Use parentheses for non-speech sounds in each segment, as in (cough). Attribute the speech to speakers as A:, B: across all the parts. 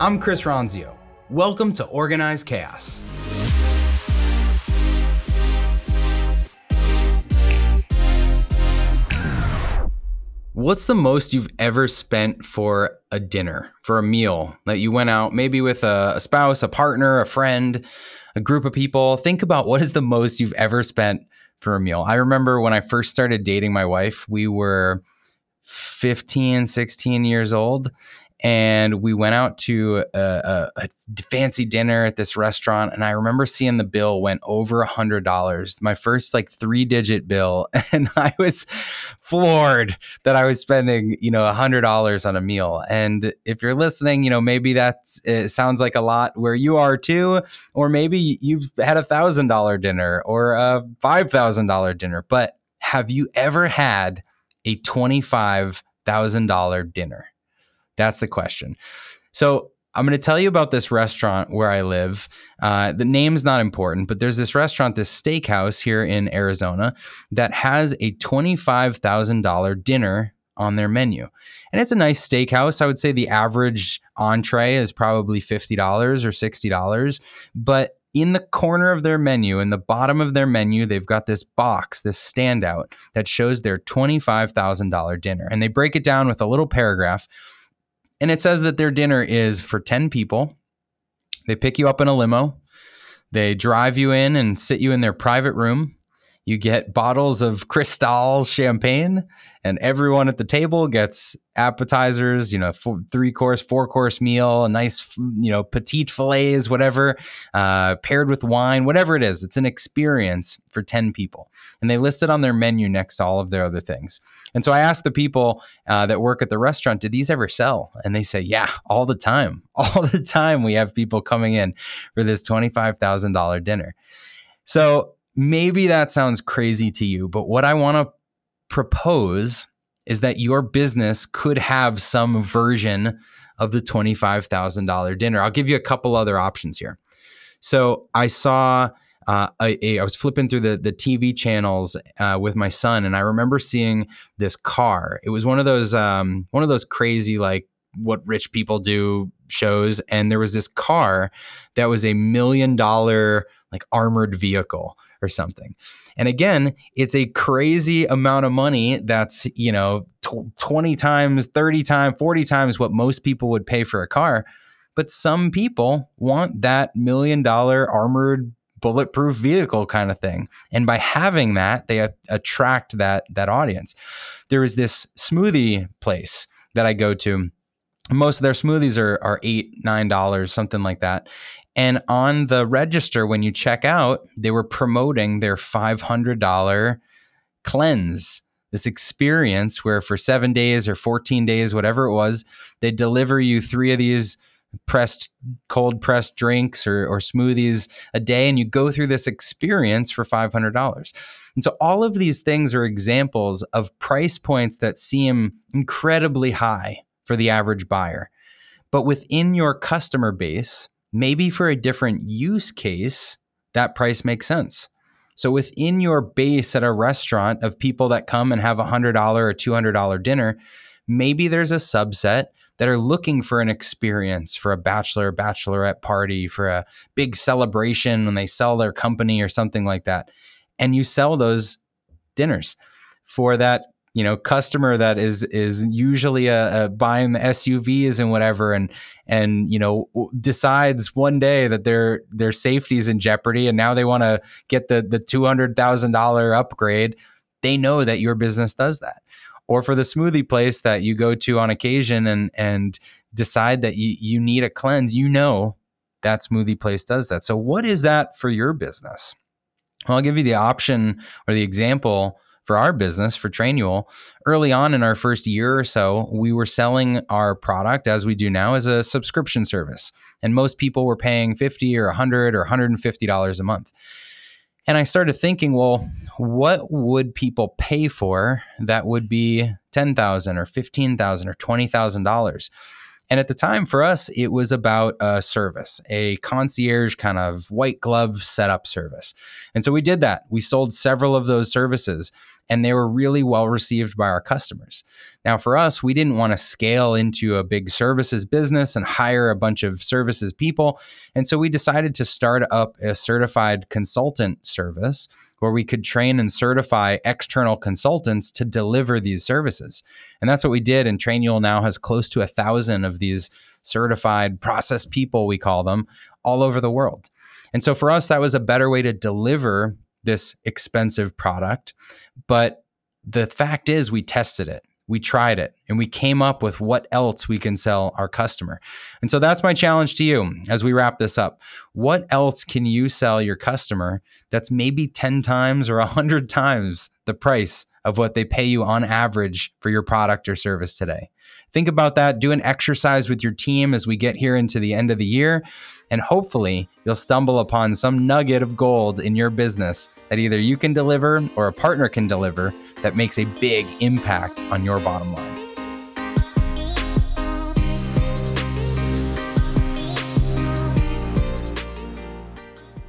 A: I'm Chris Ronzio. Welcome to Organized Chaos. What's the most you've ever spent for a dinner, for a meal that you went out, maybe with a, a, spouse, a partner, a friend, a group of people? Think about what is the most you've ever spent for a meal. I remember when I first started dating my wife, we were 15, 16 years old and we went out to a, a, a, fancy dinner at this restaurant and i remember seeing the bill went over a hundred dollars my first like three digit bill (laughs) and i was floored that i was spending you know a hundred dollars on a meal. And if you're listening you know maybe that sounds like a lot where you are too or maybe you've had a thousand dollar dinner or a five thousand dollar dinner but have you ever had a $25000 dinner that's the question. So I'm going to tell you about this restaurant where I live. Uh, the name's not important, but there's this restaurant, this steakhouse here in Arizona that has a $25,000 dinner on their menu. And it's a nice steakhouse. I would say the average entree is probably $50 or $60. But in the corner of their menu, in the bottom of their menu, they've got this box, this standout that shows their $25,000 dinner. And they break it down with a little paragraph and it says that their dinner is for 10 people. They pick you up in a limo. They drive you in and sit you in their private room. You get bottles of Cristal champagne, and everyone at the table gets appetizers, you know, four, three course, four course meal, a nice, you know, petite fillets, whatever, uh, paired with wine, whatever it is. It's an experience for 10 people. And they list it on their menu next to all of their other things. And so I asked the people uh, that work at the restaurant, did these ever sell? And they say, yeah, all the time. (laughs) All the time we have people coming in for this $25,000 dinner. So maybe that sounds crazy to you, but what I want to propose is that your business could have some version of the $25,000 dinner. I'll give you a couple other options here. So I saw. Uh, a, I was flipping through the the TV channels uh, with my son, and I remember seeing this car. It was one of those um, one of those crazy like what rich people do shows, and there was this car that was a million dollar like armored vehicle or something. And again, it's a crazy amount of money that's, you know, 20 times, 30 times, 40 times what most people would pay for a car. But some people want that million dollar armored bulletproof vehicle kind of thing. And by having that, they a- attract that that audience. There is this smoothie place that I go to most of their smoothies are are eight nine dollars something like that. And on the register when you check out they were promoting their $500 cleanse. This experience where for seven days or 14 days whatever it was they deliver you three of these pressed cold pressed drinks or, or smoothies a day and you go through this experience for $500 and so all of these things are examples of price points that seem incredibly high for the average buyer. But within your customer base, maybe for a different use case, that price makes sense. So within your base at a restaurant of people that come and have a $100 or $200 dinner, maybe there's a subset that are looking for an experience for a bachelor bachelorette party for a big celebration when they sell their company or something like that and you sell those dinners for that you know customer that is is usually a, a, buying the SUVs and whatever and and you know decides one day that their their safety is in jeopardy and now they want to get the the two hundred thousand dollar upgrade they know that your business does that. Or for the smoothie place that you go to on occasion and and decide that you you need a cleanse you know that smoothie place does that. So what is that for your business? Well, I'll give you the option or the example for our business for Trainual, early on in our first year or so, we were selling our product as we do now as a subscription service. And most people were paying 50 or 100 or 150 dollars a month. And I started thinking, well, what would people pay for that would be 10,000 or 15,000 or $20,000? And at the time for us, it was about a service, a concierge kind of white glove setup service. And so we did that. We sold several of those services. And they were really well received by our customers. Now, for us, we didn't want to scale into a big services business and hire a bunch of services people. And so we decided to start up a certified consultant service where we could train and certify external consultants to deliver these services. And that's what we did. And Trainual now has close to a thousand of these certified process people, we call them, all over the world. And so for us, that was a better way to deliver this expensive product. But the fact is, we tested it we tried it and we came up with what else we can sell our customer. And so that's my challenge to you as we wrap this up. What else can you sell your customer that's maybe 10 times or 100 times the price of what they pay you on average for your product or service today? Think about that. Do an exercise with your team as we get here into the end of the year. And hopefully, you'll stumble upon some nugget of gold in your business that either you can deliver or a partner can deliver that makes a big impact on your bottom line.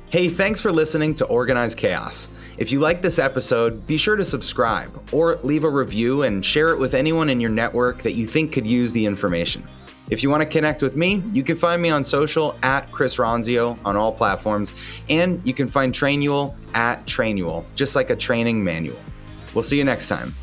A: Hey, thanks for listening to Organized Chaos. If you like this episode, be sure to subscribe or leave a review and share it with anyone in your network that you think could use the information. If you want to connect with me, you can find me on social at Chris Ronzio on all platforms, and you can find Trainual at Trainual, just like a training manual. We'll see you next time.